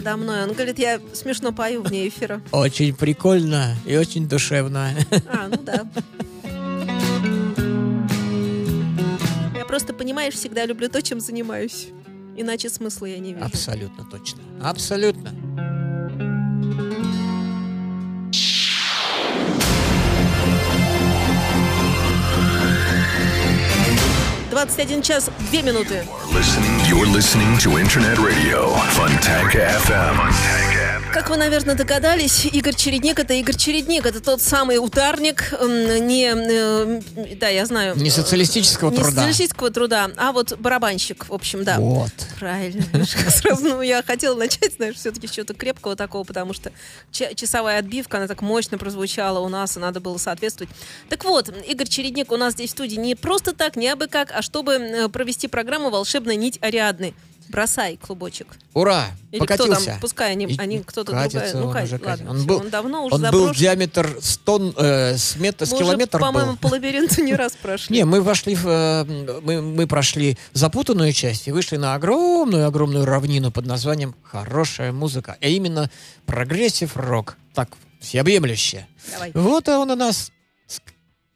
надо мной. Он говорит, я смешно пою вне эфира. Очень прикольно и очень душевно. А, ну да. Я просто, понимаешь, всегда люблю то, чем занимаюсь. Иначе смысла я не вижу. Абсолютно точно. Абсолютно. Двадцать один час, две минуты. Listening, you're listening to Internet Radio Fontanka FM. Как вы, наверное, догадались, Игорь Чередник — это Игорь Чередник. Это тот самый ударник, не... э, Да, я знаю. Не социалистического Не труда. социалистического труда, а вот барабанщик, в общем, да. Вот. Правильно. Сразу, ну, я хотела начать, знаешь, все-таки с чего-то крепкого такого, потому что ча- часовая отбивка, она так мощно прозвучала у нас, и надо было соответствовать. Так вот, Игорь Чередник у нас здесь в студии не просто так, не абы как, а чтобы э, провести программу «Волшебная нить Ариадны». Бросай клубочек. Ура! Или покатился. кто там, пускай они, И- они кто-то катится другая. Ну, он уже, ладно. Он был, он давно уже он был диаметр с тонн, э, с, метр, с Мы уже, километр по-моему, по лабиринту не раз прошли. Не, мы вошли в, э, мы, мы прошли запутанную часть и вышли на огромную-огромную равнину под названием «Хорошая музыка», а именно прогрессив рок, так всеобъемлющее. Давай. Вот он у нас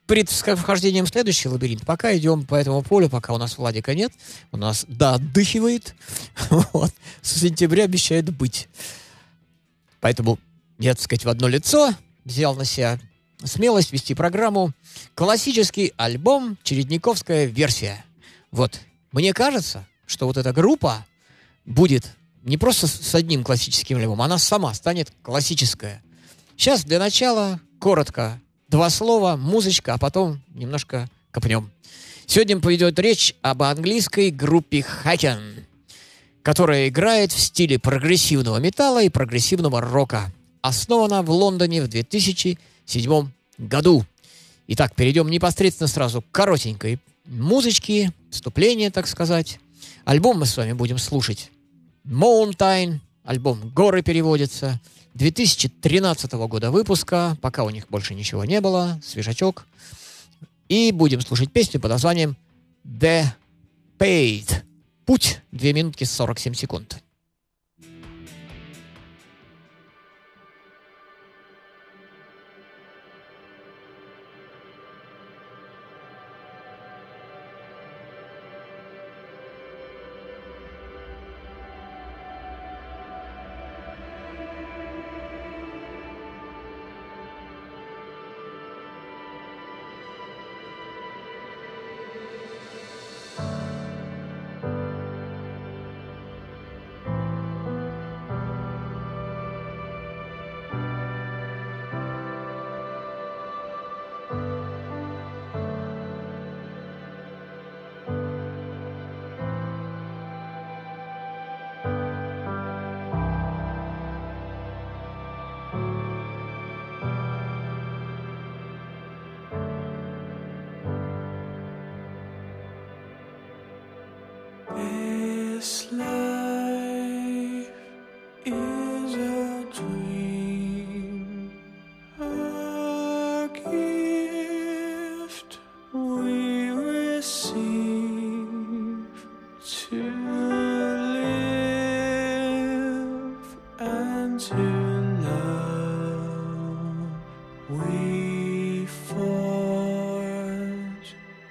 перед вхождением в следующий лабиринт. Пока идем по этому полю, пока у нас Владика нет, у нас да отдыхивает. Вот. С сентября обещает быть. Поэтому я, так сказать, в одно лицо взял на себя смелость вести программу «Классический альбом. Чередниковская версия». Вот. Мне кажется, что вот эта группа будет не просто с одним классическим альбомом, она сама станет классическая. Сейчас для начала коротко два слова, музычка, а потом немножко копнем. Сегодня пойдет речь об английской группе Hacken, которая играет в стиле прогрессивного металла и прогрессивного рока. Основана в Лондоне в 2007 году. Итак, перейдем непосредственно сразу к коротенькой музычке, вступление, так сказать. Альбом мы с вами будем слушать. Mountain, альбом «Горы» переводится. 2013 года выпуска, пока у них больше ничего не было, свежачок. И будем слушать песню под названием «The Paid». Путь 2 минутки 47 секунд.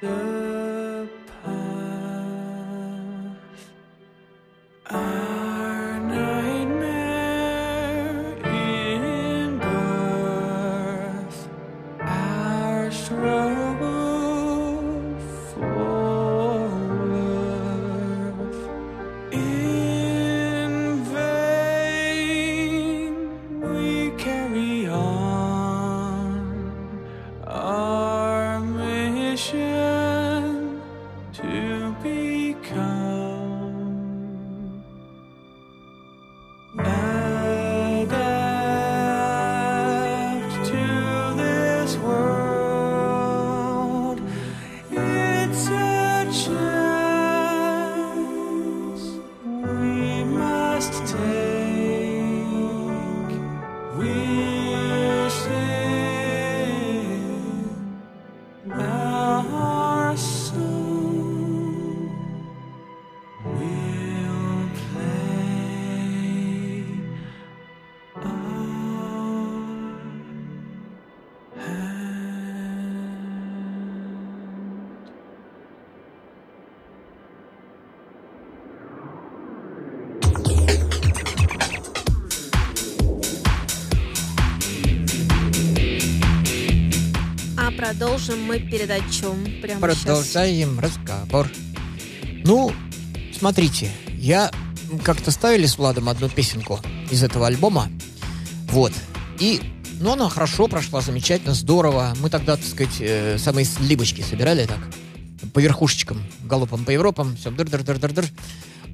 Yeah. Продолжим мы передачу прямо сейчас. Продолжаем разговор. Ну, смотрите, я как-то ставили с Владом одну песенку из этого альбома. Вот. И, ну, она хорошо прошла, замечательно, здорово. Мы тогда, так сказать, э, самые сливочки собирали так, по верхушечкам, галопом по Европам, все, дыр-дыр-дыр-дыр-дыр.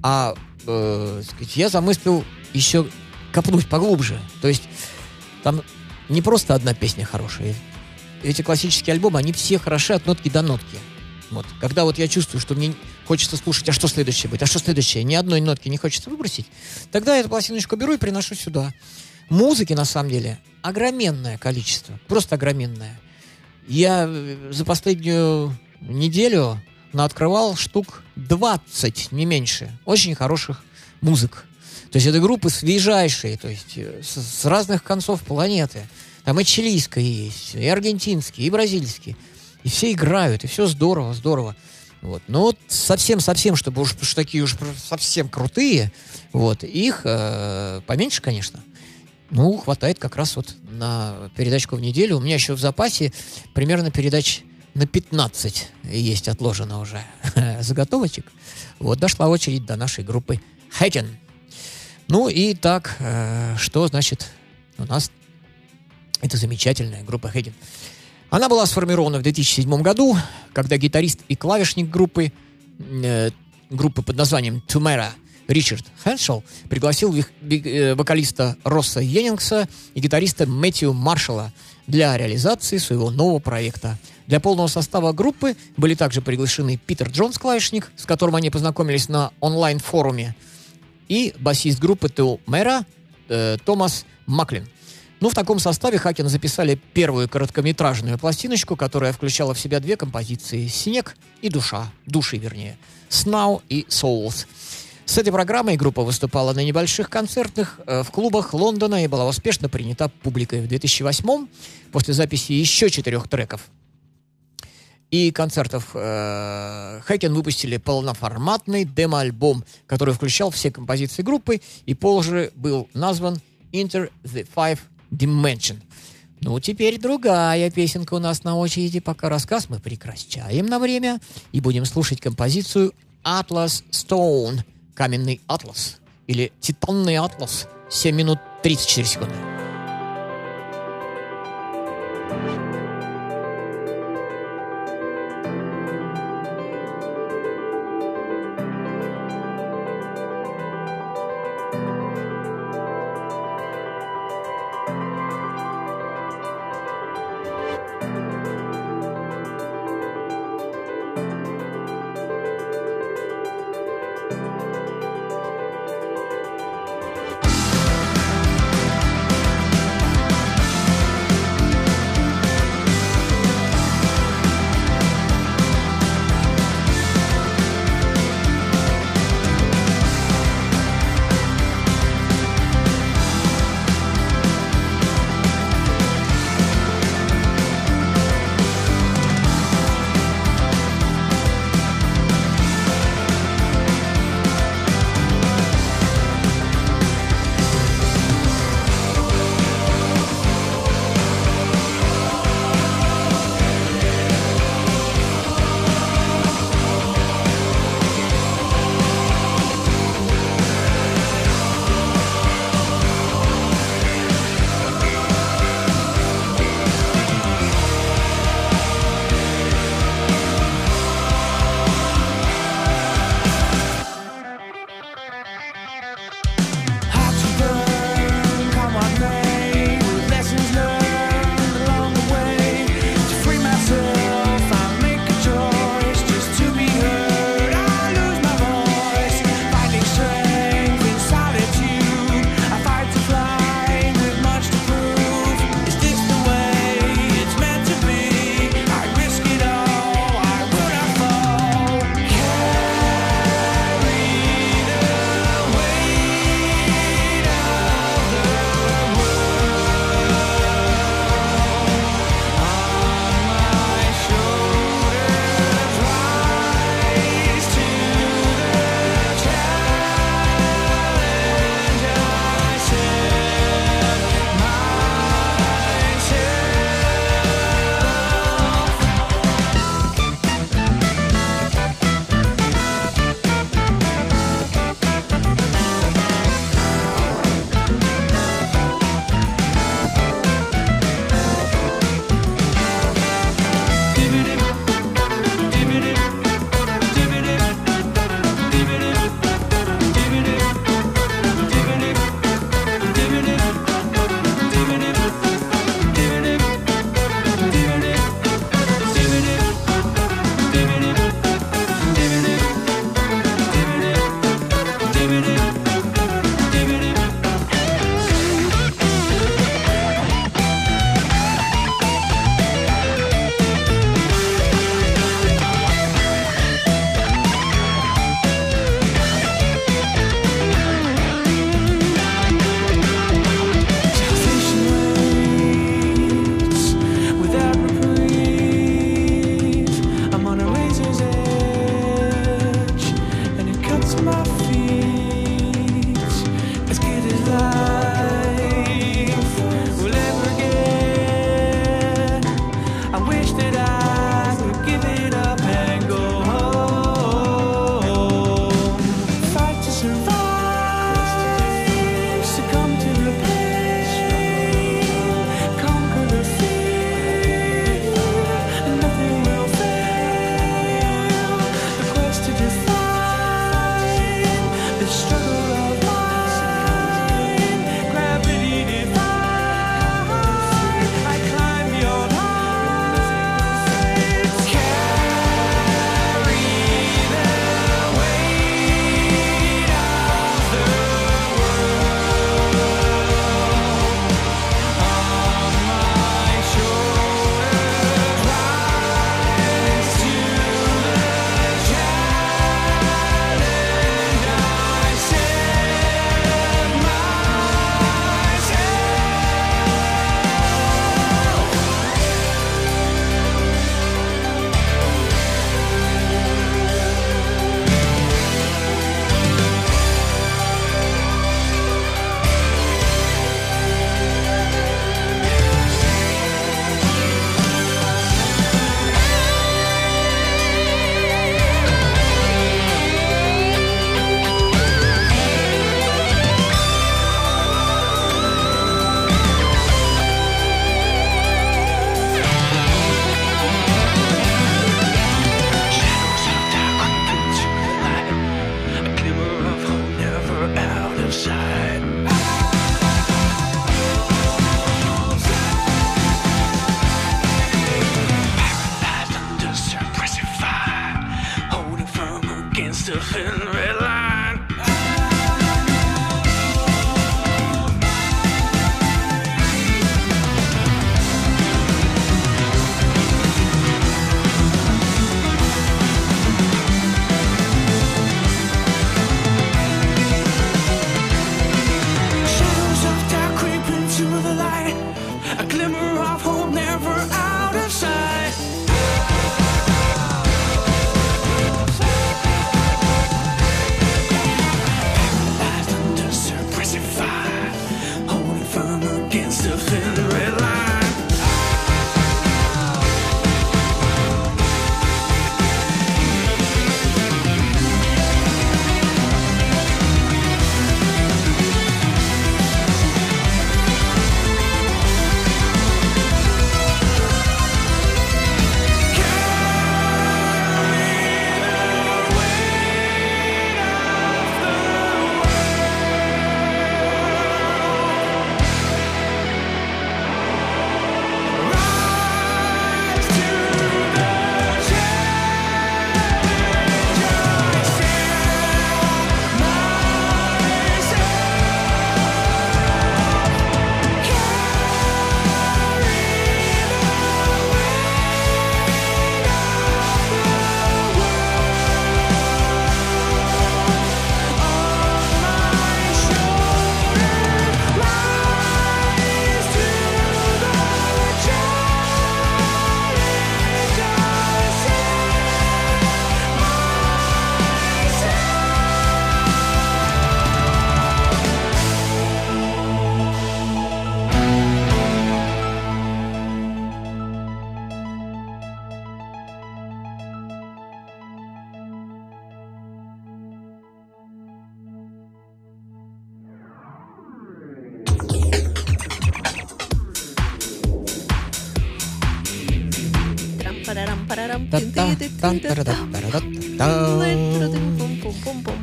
А, э, сказать, я замыслил еще копнуть поглубже. То есть там не просто одна песня хорошая. Эти классические альбомы, они все хороши от нотки до нотки. Вот. Когда вот я чувствую, что мне хочется слушать, а что следующее будет, а что следующее, ни одной нотки не хочется выбросить, тогда я эту пластиночку беру и приношу сюда. Музыки, на самом деле, огроменное количество. Просто огроменное. Я э, за последнюю неделю наоткрывал штук 20, не меньше, очень хороших музык. То есть это группы свежайшие, то есть э, с, с разных концов планеты. Там и чилийские есть, и аргентинские, и бразильские. И все играют, и все здорово, здорово. Вот. Но вот совсем-совсем, чтобы уж, уж такие уж совсем крутые, вот, их э, поменьше, конечно. Ну, хватает как раз вот на передачку в неделю. У меня еще в запасе примерно передач на 15 есть отложено уже заготовочек. Вот дошла очередь до нашей группы Хэтин. Ну и так, э, что значит у нас это замечательная группа Хедин. Она была сформирована в 2007 году, когда гитарист и клавишник группы, э, группы под названием Тумера Ричард Хэншелл пригласил би- э, вокалиста Росса Йеннингса и гитариста Мэтью Маршалла для реализации своего нового проекта. Для полного состава группы были также приглашены Питер Джонс, клавишник, с которым они познакомились на онлайн-форуме, и басист группы Тумера э, Томас Маклин. Ну, в таком составе Хакен записали первую короткометражную пластиночку, которая включала в себя две композиции «Снег» и «Душа», «Души», вернее, «Snow» и «Souls». С этой программой группа выступала на небольших концертных э, в клубах Лондона и была успешно принята публикой в 2008 после записи еще четырех треков. И концертов э, Хэкин выпустили полноформатный демо-альбом, который включал все композиции группы и позже был назван Enter the Five Dimension. Ну, теперь другая песенка у нас на очереди. Пока рассказ мы прекращаем на время и будем слушать композицию Atlas Stone, каменный атлас или титанный атлас, 7 минут 34 секунды.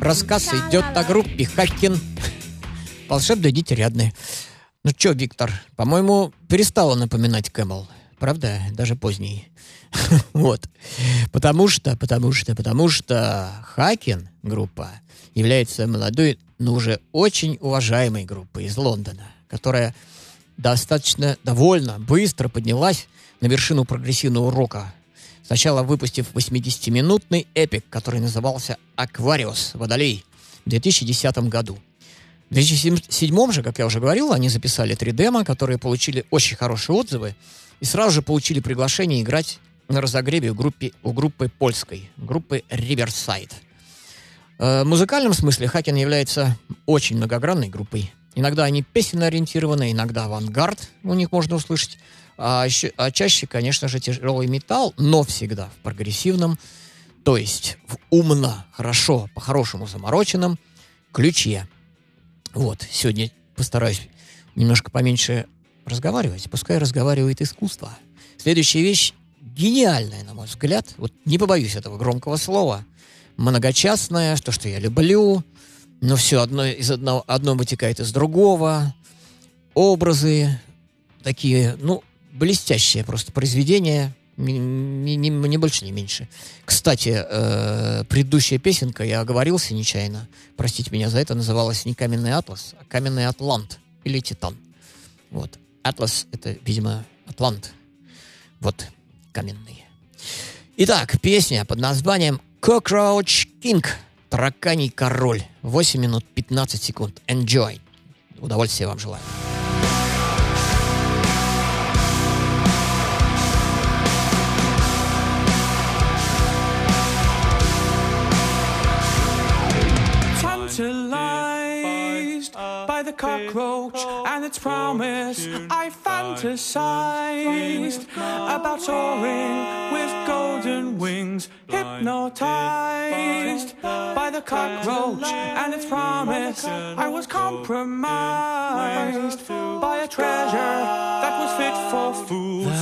Рассказ идет о группе Haken. Волшебные дети рядные. Ну чё, Виктор, по-моему, перестала напоминать Camel. Правда? Даже поздний. Вот. Потому что, потому что, потому что Haken группа является молодой, но уже очень уважаемой группой из Лондона, которая достаточно довольно быстро поднялась на вершину прогрессивного рока. Сначала выпустив 80-минутный эпик, который назывался «Аквариус. Водолей» в 2010 году. В 2007 же, как я уже говорил, они записали три демо, которые получили очень хорошие отзывы и сразу же получили приглашение играть на разогреве у, группе, у группы польской, группы Riverside. Э, В музыкальном смысле Хакен является очень многогранной группой. Иногда они песенно ориентированы, иногда авангард у них можно услышать. А, а чаще, конечно же, тяжелый металл, но всегда в прогрессивном, то есть в умно, хорошо, по-хорошему замороченном ключе. Вот, сегодня постараюсь немножко поменьше разговаривать. Пускай разговаривает искусство. Следующая вещь гениальная, на мой взгляд. Вот не побоюсь этого громкого слова. Многочастная, то, что я люблю. Но все одно из одного, одно вытекает из другого. Образы такие, ну, блестящее просто произведение. Ни, ни- ни- ни больше, ни меньше. Кстати, э, предыдущая песенка, я оговорился нечаянно, простите меня за это, называлась не «Каменный атлас», а «Каменный атлант» или «Титан». Вот. Атлас — это, видимо, атлант. Вот, каменный. Итак, песня под названием «Cockroach King» — «Тараканий король». 8 минут 15 секунд. Enjoy. Удовольствия вам желаю. Cockroach and its promise, I fantasized about soaring with golden wings. Hypnotized by the cockroach and its promise, I was compromised by a treasure that was fit for fools.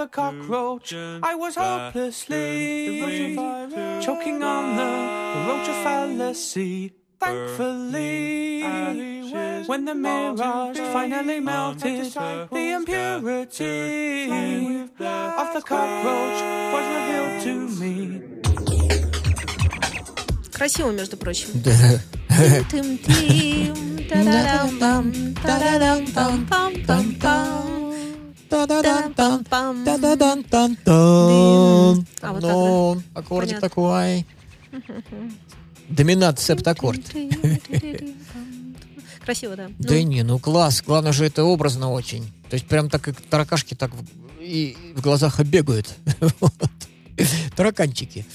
of the cockroach. I was hopelessly choking on the roach of fallacy. Thankfully, when the mirage finally melted, the impurity of the cockroach was revealed to me. Красиво, между прочим. Да. Ну, аккордик такой. Доминант септаккорд. Красиво, да. Да Ну, не, ну класс. Главное же это образно очень. То есть прям так как таракашки так в, и в глазах бегают. Вот. Тараканчики.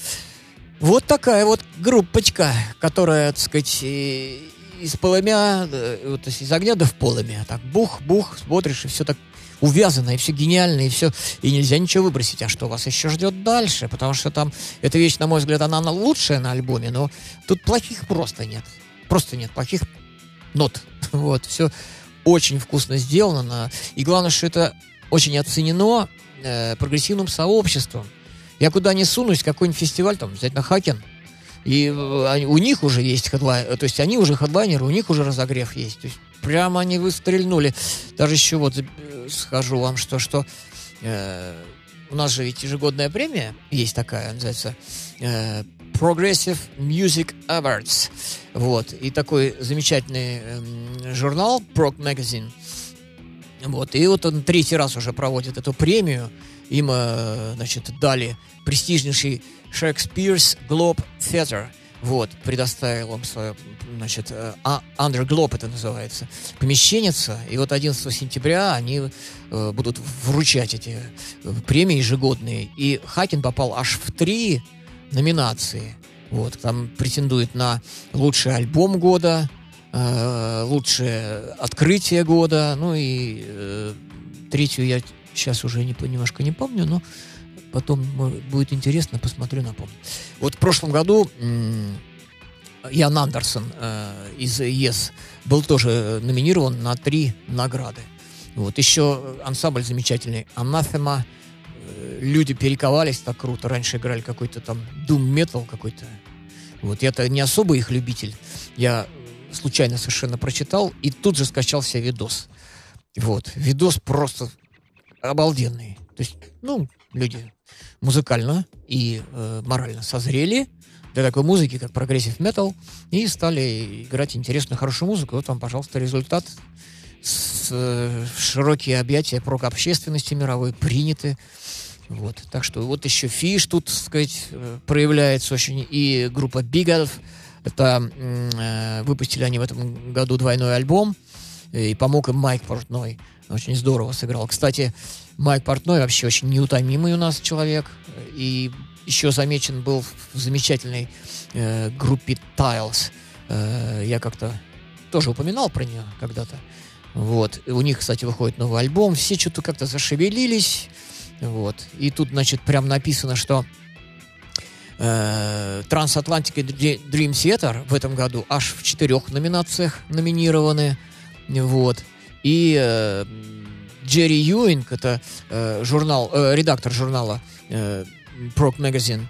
Вот такая вот группочка, которая, так сказать, из полымя, э, вот, из огня да в полымя. Так бух-бух, смотришь, и все так увязано, и все гениально, и все, и нельзя ничего выбросить. А что вас еще ждет дальше? Потому что там эта вещь, на мой взгляд, она на- лучшая на альбоме, но тут плохих просто нет. Просто нет плохих нот. Вот, все очень вкусно сделано. И главное, что это очень оценено э, прогрессивным сообществом. Я куда ни сунусь, какой-нибудь фестиваль, там, взять на Хакен, и э, они- у них уже есть хедлайн, то есть они уже хедлайнеры, у них уже разогрев есть. То есть прямо они выстрельнули. Даже еще вот э, скажу вам, что, что э, у нас же ведь ежегодная премия есть такая, называется э, Progressive Music Awards. Вот. И такой замечательный эм, журнал Prog Magazine. Вот. И вот он третий раз уже проводит эту премию. Им, э, значит, дали престижнейший Шекспирс Globe Theatre. Вот, предоставил он свое, значит, э, а- это называется, помещенница. И вот 11 сентября они э, будут вручать эти э, премии ежегодные. И Хакин попал аж в три номинации. Вот, там претендует на лучший альбом года, лучшее открытие года, ну и третью я сейчас уже не, немножко не помню, но потом будет интересно, посмотрю, напомню. Вот в прошлом году Ян Андерсон э, из ЕС был тоже номинирован на три награды. Вот еще ансамбль замечательный Анафема. Э, Люди перековались так круто. Раньше играли какой-то там Doom метал какой-то. Вот я-то не особо их любитель. Я э, случайно совершенно прочитал и тут же скачал себе видос. Вот. Видос просто обалденный. То есть, ну, люди музыкально и э, морально созрели для такой музыки, как progressive metal, и стали играть интересную, хорошую музыку. Вот вам, пожалуйста, результат. С, э, широкие объятия прог-общественности мировой приняты. Вот. Так что вот еще Fish тут, так сказать, э, проявляется очень. И группа Elf. Это э, выпустили они в этом году двойной альбом. И помог им Майк Портной. Очень здорово сыграл. Кстати, Майк Портной вообще очень неутомимый у нас человек. И еще замечен был в замечательной э, группе Tiles. Э, я как-то тоже упоминал про нее когда-то. Вот. У них, кстати, выходит новый альбом. Все что-то как-то зашевелились. Вот. И тут, значит, прям написано, что Э, Dr- Dream Theater в этом году аж в четырех номинациях номинированы. Вот. И э, Джерри Юинг, это э, журнал, э, редактор журнала э, Prog Magazine,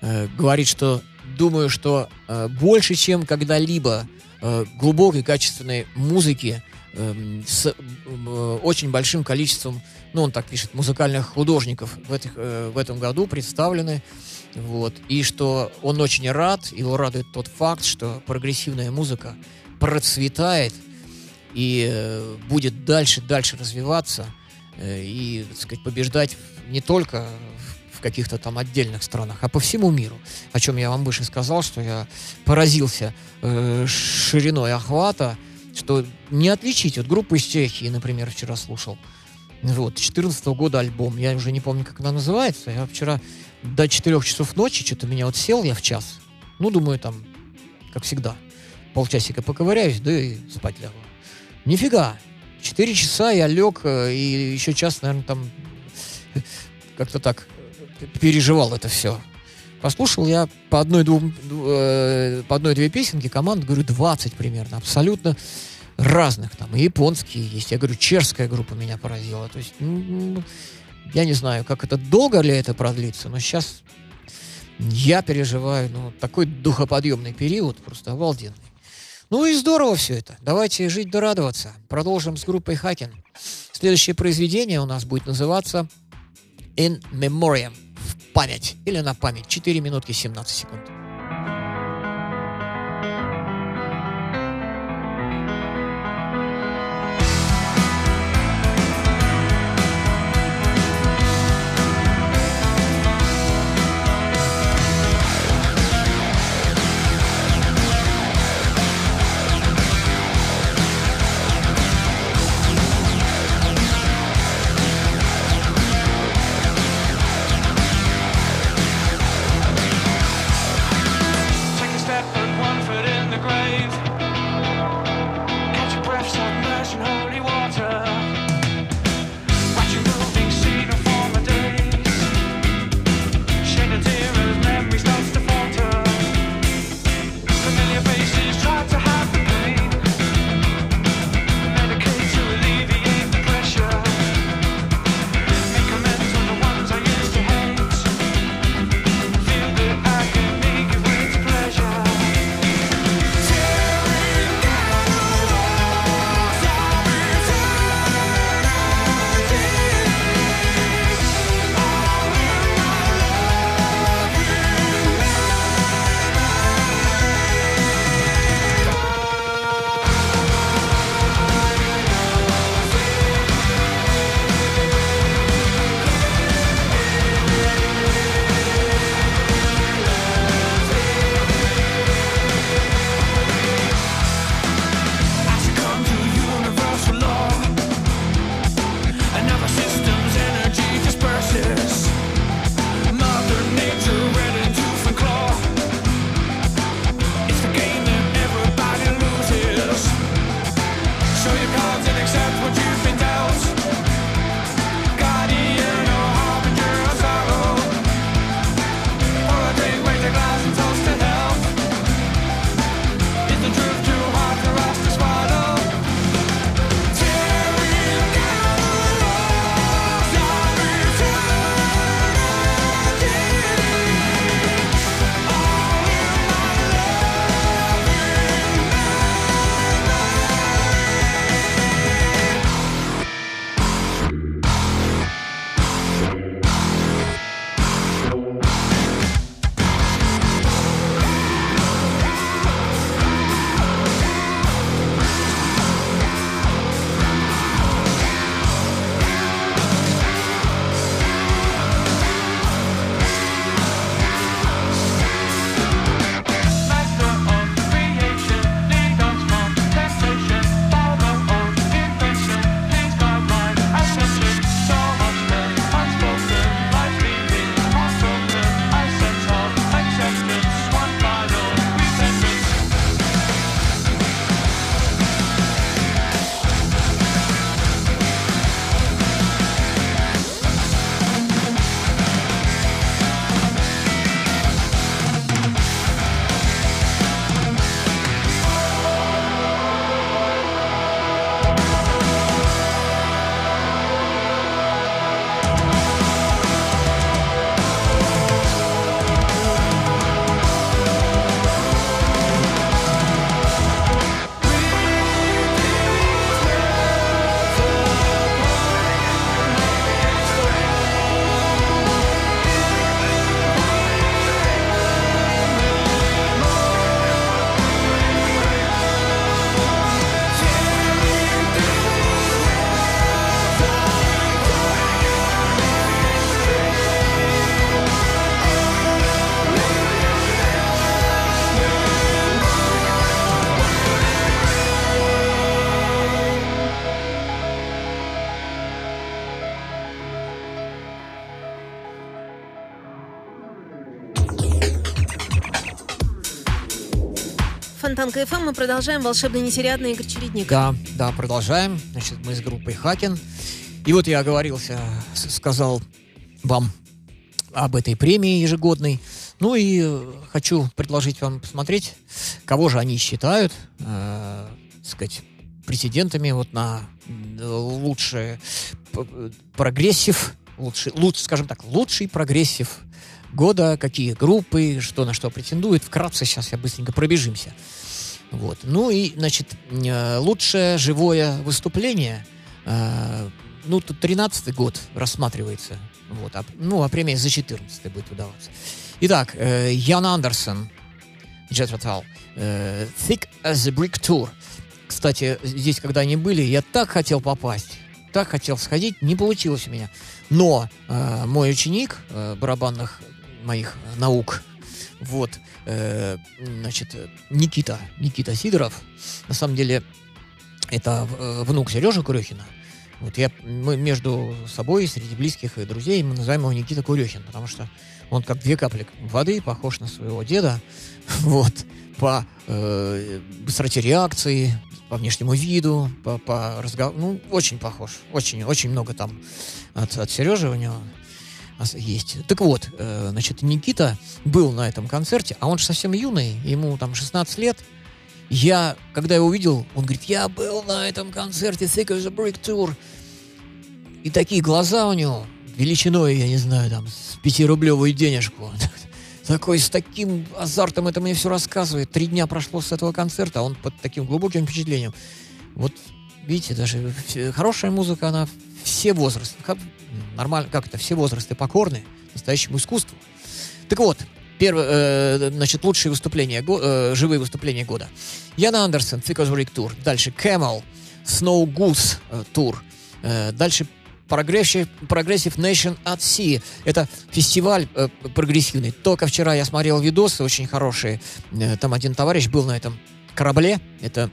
э, говорит, что думаю, что э, больше, чем когда-либо э, глубокой, качественной музыки эм, с э, очень большим количеством, ну, он так пишет, музыкальных художников в, этих, э, в этом году представлены. Вот. И что он очень рад, его радует тот факт, что прогрессивная музыка процветает и э, будет дальше, дальше развиваться э, и, так сказать, побеждать не только в каких-то там отдельных странах, а по всему миру. О чем я вам выше сказал, что я поразился э, шириной охвата, что не отличить. Вот группу из Чехии, например, вчера слушал. Вот, 14 года альбом. Я уже не помню, как она называется. Я вчера до 4 часов ночи, что-то меня вот сел я в час. Ну, думаю, там, как всегда, полчасика поковыряюсь, да и спать лягу. Нифига. Четыре часа я лег, э, и еще час, наверное, там как-то так переживал это все. Послушал я по одной-двум, э, по одной-две песенки команд, говорю, 20 примерно, абсолютно разных. Там и японские есть. Я говорю, чешская группа меня поразила. То есть, ну, я не знаю, как это, долго ли это продлится, но сейчас я переживаю, ну, такой духоподъемный период, просто обалденный. Ну и здорово все это. Давайте жить да радоваться. Продолжим с группой Хакен. Следующее произведение у нас будет называться In Memoriam. В память. Или на память. 4 минутки 17 секунд. Фонтанка FM. Мы продолжаем волшебный несерядный Игорь Чередник. Да, да, продолжаем. Значит, мы с группой Haken. И вот я оговорился, сказал вам об этой премии ежегодной. Ну и э, хочу предложить вам посмотреть, кого же они считают, э, сказать, претендентами вот на э, лучший progressive, лучший, лучше, скажем так, лучший progressive года, какие группы, что на что претендует. Вкратце сейчас я быстренько пробежимся. Вот. Ну и, значит, э, лучшее живое выступление, э, ну, тут 13-й год рассматривается. Вот. А, ну, а премия за 14 будет выдаваться. Итак, э, Ян Андерсон, Jet Fatal, э, Thick as a Brick Tour. Кстати, здесь, когда они были, я так хотел попасть, так хотел сходить, не получилось у меня. Но э, мой ученик э, барабанных моих наук, вот, э, значит, Никита, Никита Сидоров, на самом деле, это э, внук Сережи Курехина. Вот я, мы между собой, среди близких и друзей, мы называем его Никита Курехин, потому что он как две капли воды, похож на своего деда, вот, по э, быстроте реакции, по внешнему виду, по, по разговору, ну, очень похож, очень, очень много там от, от Сережи у него есть. Так вот, э, значит, Никита был на этом концерте, а он же совсем юный, ему там 16 лет. Я, когда его увидел, он говорит, я был на этом концерте Thick as a Brick Tour. И такие глаза у него, величиной, я не знаю, там, с пятирублевую денежку. Такой, с таким азартом это мне все рассказывает. Три дня прошло с этого концерта, а он под таким глубоким впечатлением. Вот, видите, даже хорошая музыка, она все возрасты, как, нормально, как это, все возрасты покорны настоящему искусству. Так вот, первое, э, значит, лучшие выступления, э, живые выступления года. Яна Андерсон, Цикозурик тур. Дальше Camel, Snow Goose э, дальше Progressive, Progressive Nation at Sea. Это фестиваль э, прогрессивный. Только вчера я смотрел видосы очень хорошие. Э, там один товарищ был на этом корабле. Это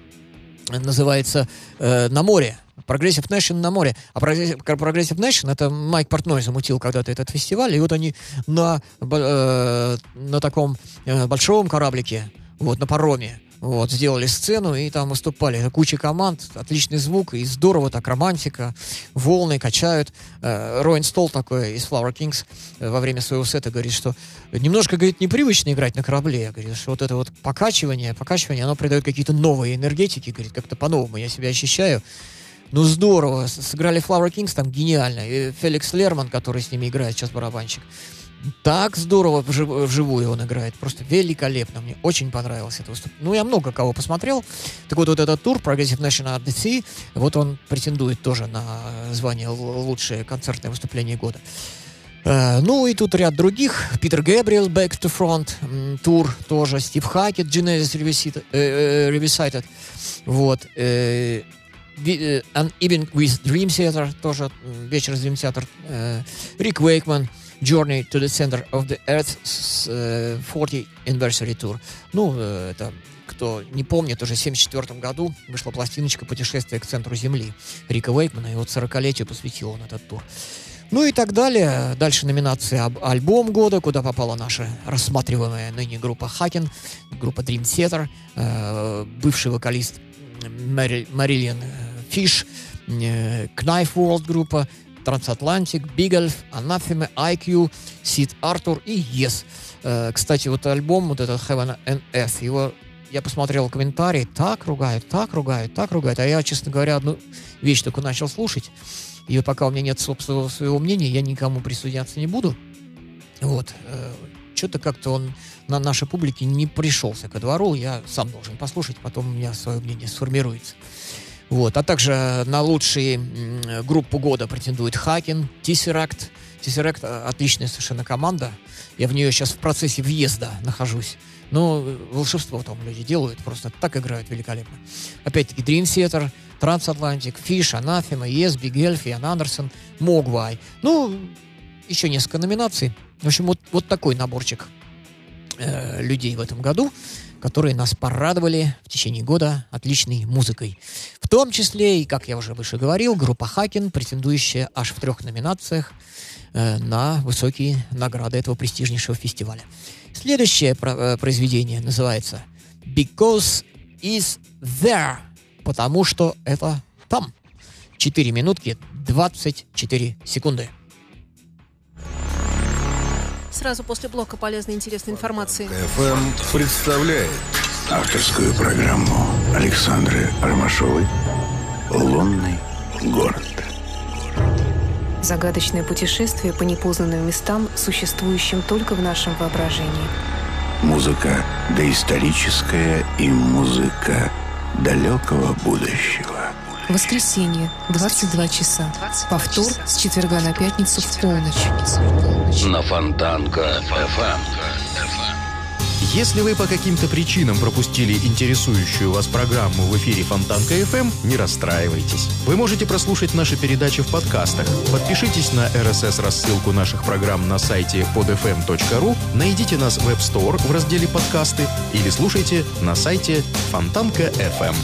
называется э, «На море». Progressive Nation на море. А Progressive Nation это Майк Портной замутил когда-то этот фестиваль. И вот они на, э, на таком э, большом кораблике, вот, на пароме, вот, сделали сцену и там выступали. Куча команд, отличный звук, и здорово так, романтика, волны качают. Э, Роин Стол такой из Flower Kings э, во время своего сета говорит, что немножко, говорит, непривычно играть на корабле. Говорит, что вот это вот покачивание, покачивание, оно придает какие-то новые энергетики, говорит, как-то по-новому я себя ощущаю. Ну, здорово. Сыграли Flower Kings там гениально. И Феликс Лерман, который с ними играет сейчас барабанщик. Так здорово вжив- вживую он играет. Просто великолепно. Мне очень понравилось это выступление. Ну, я много кого посмотрел. Так вот, вот этот тур Progressive National at the вот он претендует тоже на звание лучшее концертное выступление года. Э, Ну и тут ряд других. Питер Гэбриэл, Back to Front, тур тоже. Стив Хакет, Genesis э, э, Revisited. Вот. э, Ви- э, An Evening with Dream Theater, тоже вечер с Dream Theater. Рик Уэйкман, Journey to the Center of the Earth с, э, 40 Anniversary Tour. Ну, э, это кто не помнит, уже в 1974 году вышла пластиночка «Путешествие к центру Земли» Рика Уэйкмана, и вот 40-летию посвятил он этот тур. Ну и так далее. Дальше номинация об альбом года, куда попала наша рассматриваемая ныне группа Хакин, группа Dream Theater, э, бывший вокалист Мэри- Марилиан э, Фиш, Knife World группа, Big Elf, Anathema, IQ, Сид Артур и Yes. Э, Кстати, вот альбом, вот этот Heaven and Earth, его я посмотрел комментарии, так ругают, так ругают, так ругают. А я, честно говоря, одну вещь только начал слушать. И пока у меня нет собственного своего мнения, я никому присоединяться не буду. Вот. Что-то как-то он на нашей публике не пришелся ко двору. Я сам должен послушать, потом у меня свое мнение сформируется. Вот. А также на лучшие группу года претендует Хакин, Tesseract. Tesseract э, отличная совершенно команда. Я в нее сейчас в процессе въезда нахожусь. Но э, волшебство там люди делают, просто так играют великолепно. Опять-таки Dream Theater, Transatlantic, Fish, Anathema, Yes, Big Elf, Иоанн Андерсон, Mogwai. Ну, еще несколько номинаций. В общем, вот, вот такой наборчик э, людей в этом году, которые нас порадовали в течение года отличной музыкой. В том числе, и, как я уже выше говорил, группа Хакин, претендующая аж в трех номинациях э, на высокие награды этого престижнейшего фестиваля. Следующее про- э, произведение называется Because is there. Потому что это там. 4 минутки 24 секунды. Сразу после блока полезной интересной информации. ФМ представляет Авторскую программу Александры Ромашовой «Лунный город». Загадочное путешествие по непознанным местам, существующим только в нашем воображении. Музыка доисторическая и музыка далекого будущего. Воскресенье, 22 часа. Повтор с четверга на пятницу в полночь. На Фонтанка ФМ. Если вы по каким-то причинам пропустили интересующую вас программу в эфире Фонтанка FM, не расстраивайтесь. Вы можете прослушать наши передачи в подкастах. Подпишитесь на RSS-рассылку наших программ на сайте podfm.ru, найдите нас в App Store в разделе «Подкасты» или слушайте на сайте Фонтанка FM.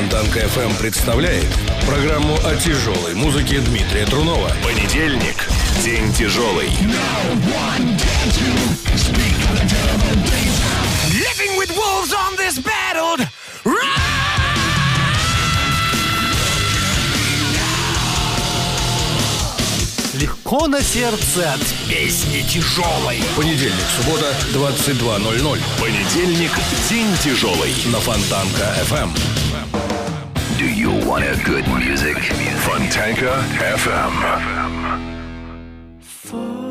Фонтанка FM представляет программу о тяжелой музыке Дмитрия Трунова. Понедельник. День тяжелый. Living with wolves on this battled Легко на сердце от песни тяжелой. Понедельник, суббота, 22.00. Понедельник. День тяжелый. На Фонтанка FM. Do you want a good music? Fontanka FM. FM.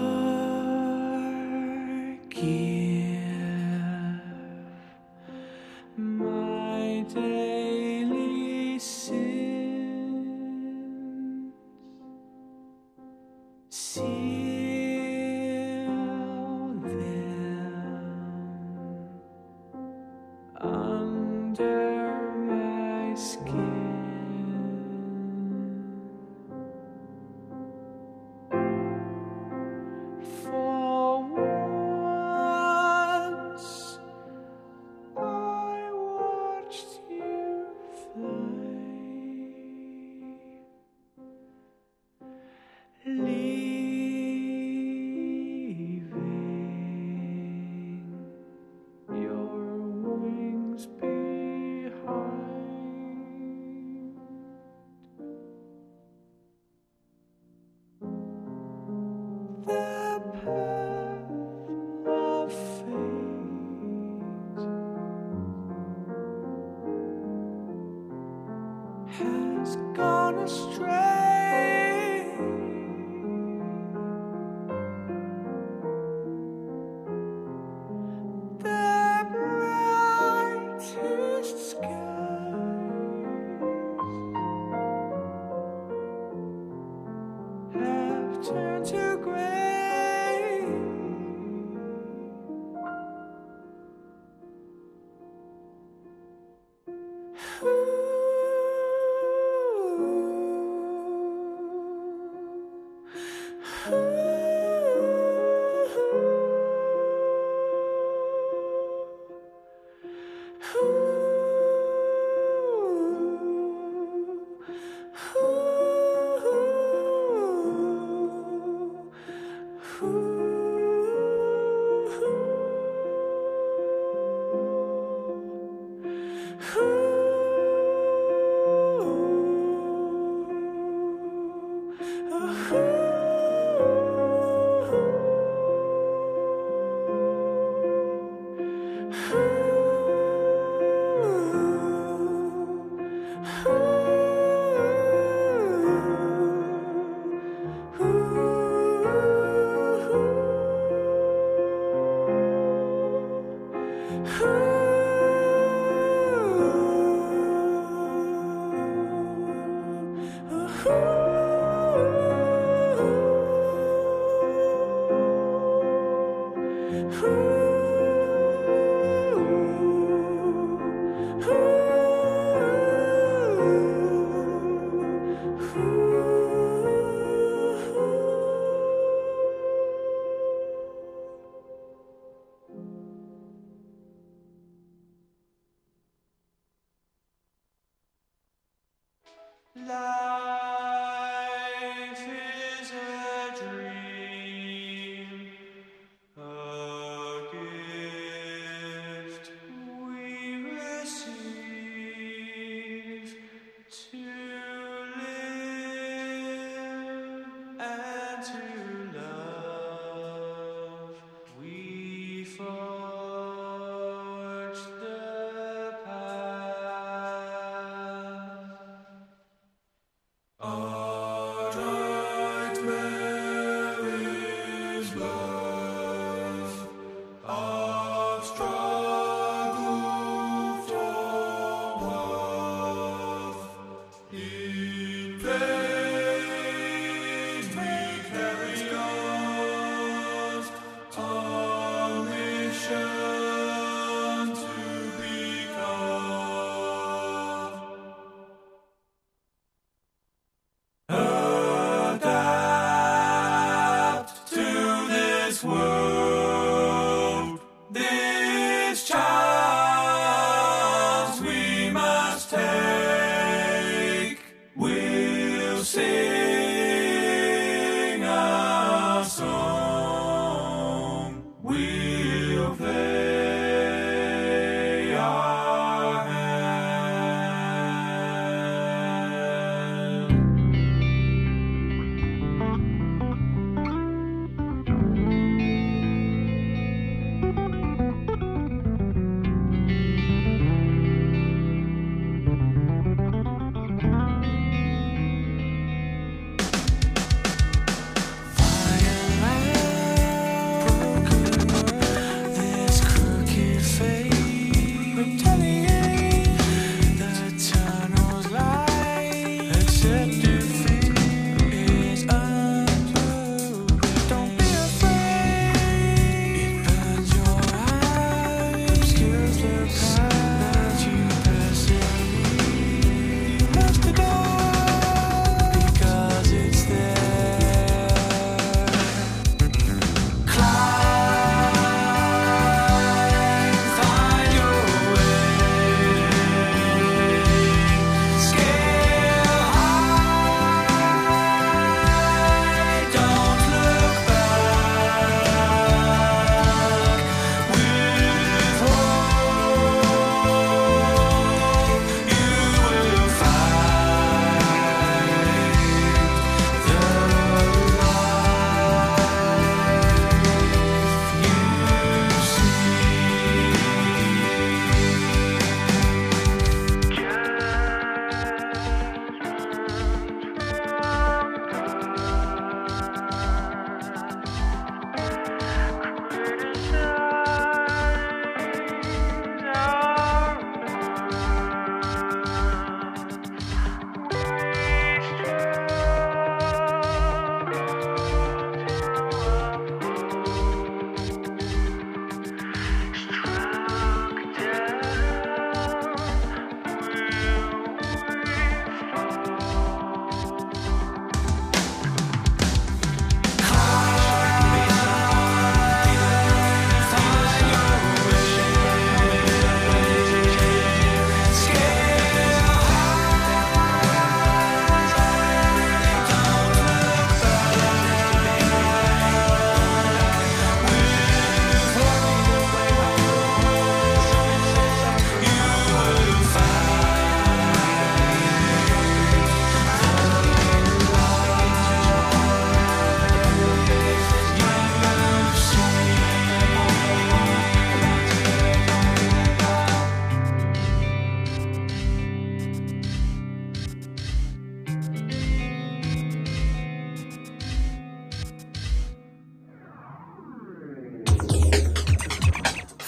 Lord.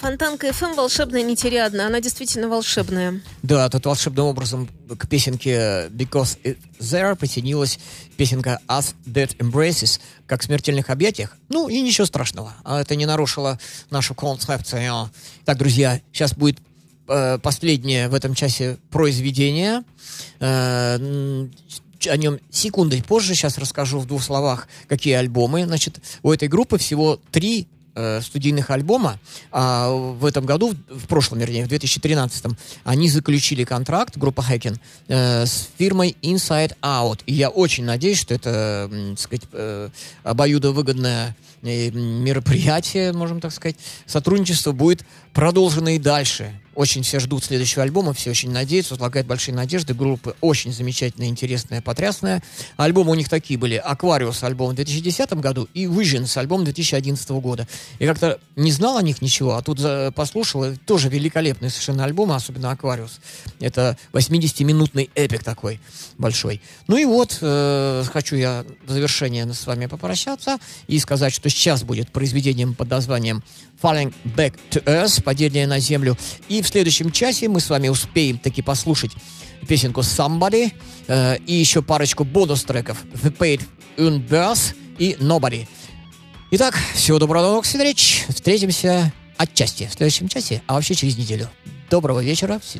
Фонтанка ФМ волшебная нетериадная. Она действительно волшебная. Да, тут волшебным образом к песенке Because It's There присоединилась песенка As Dead Embraces, как в смертельных объятиях. Ну, и ничего страшного. А Это не нарушило нашу концепцию. Так, друзья, сейчас будет э, последнее в этом часе произведение. Э, о нем секундой позже. Сейчас расскажу в двух словах, какие альбомы. Значит, у этой группы всего три э, студийных альбома. А в этом году, в прошлом, вернее, в 2013, они заключили контракт, группа Хэкин, э, с фирмой Inside Out. И я очень надеюсь, что это, так сказать, э, обоюдовыгодная э, мероприятие, можем так сказать. Сотрудничество будет продолжено и дальше. Очень все ждут следующего альбома, все очень надеются, возлагают большие надежды. Группа очень замечательная, интересная, потрясная. Альбомы у них такие были. «Аквариус» альбом в 2010 году и «Visions» альбом 2011 года. И как-то не знал о них ничего, а тут за- послушал. Тоже великолепные совершенно альбомы, особенно «Аквариус». Это 80-минутный эпик такой большой. Ну и вот, э, хочу я в завершение с вами попрощаться и сказать, что сейчас будет произведением под названием Falling Back to Earth, падение на землю. И в следующем часе мы с вами успеем таки послушать песенку Somebody э, и еще парочку бонус-треков The Paid Universe и Nobody. Итак, всего доброго, до новых встреч. Встретимся отчасти в следующем часе, а вообще через неделю. Доброго вечера. Все-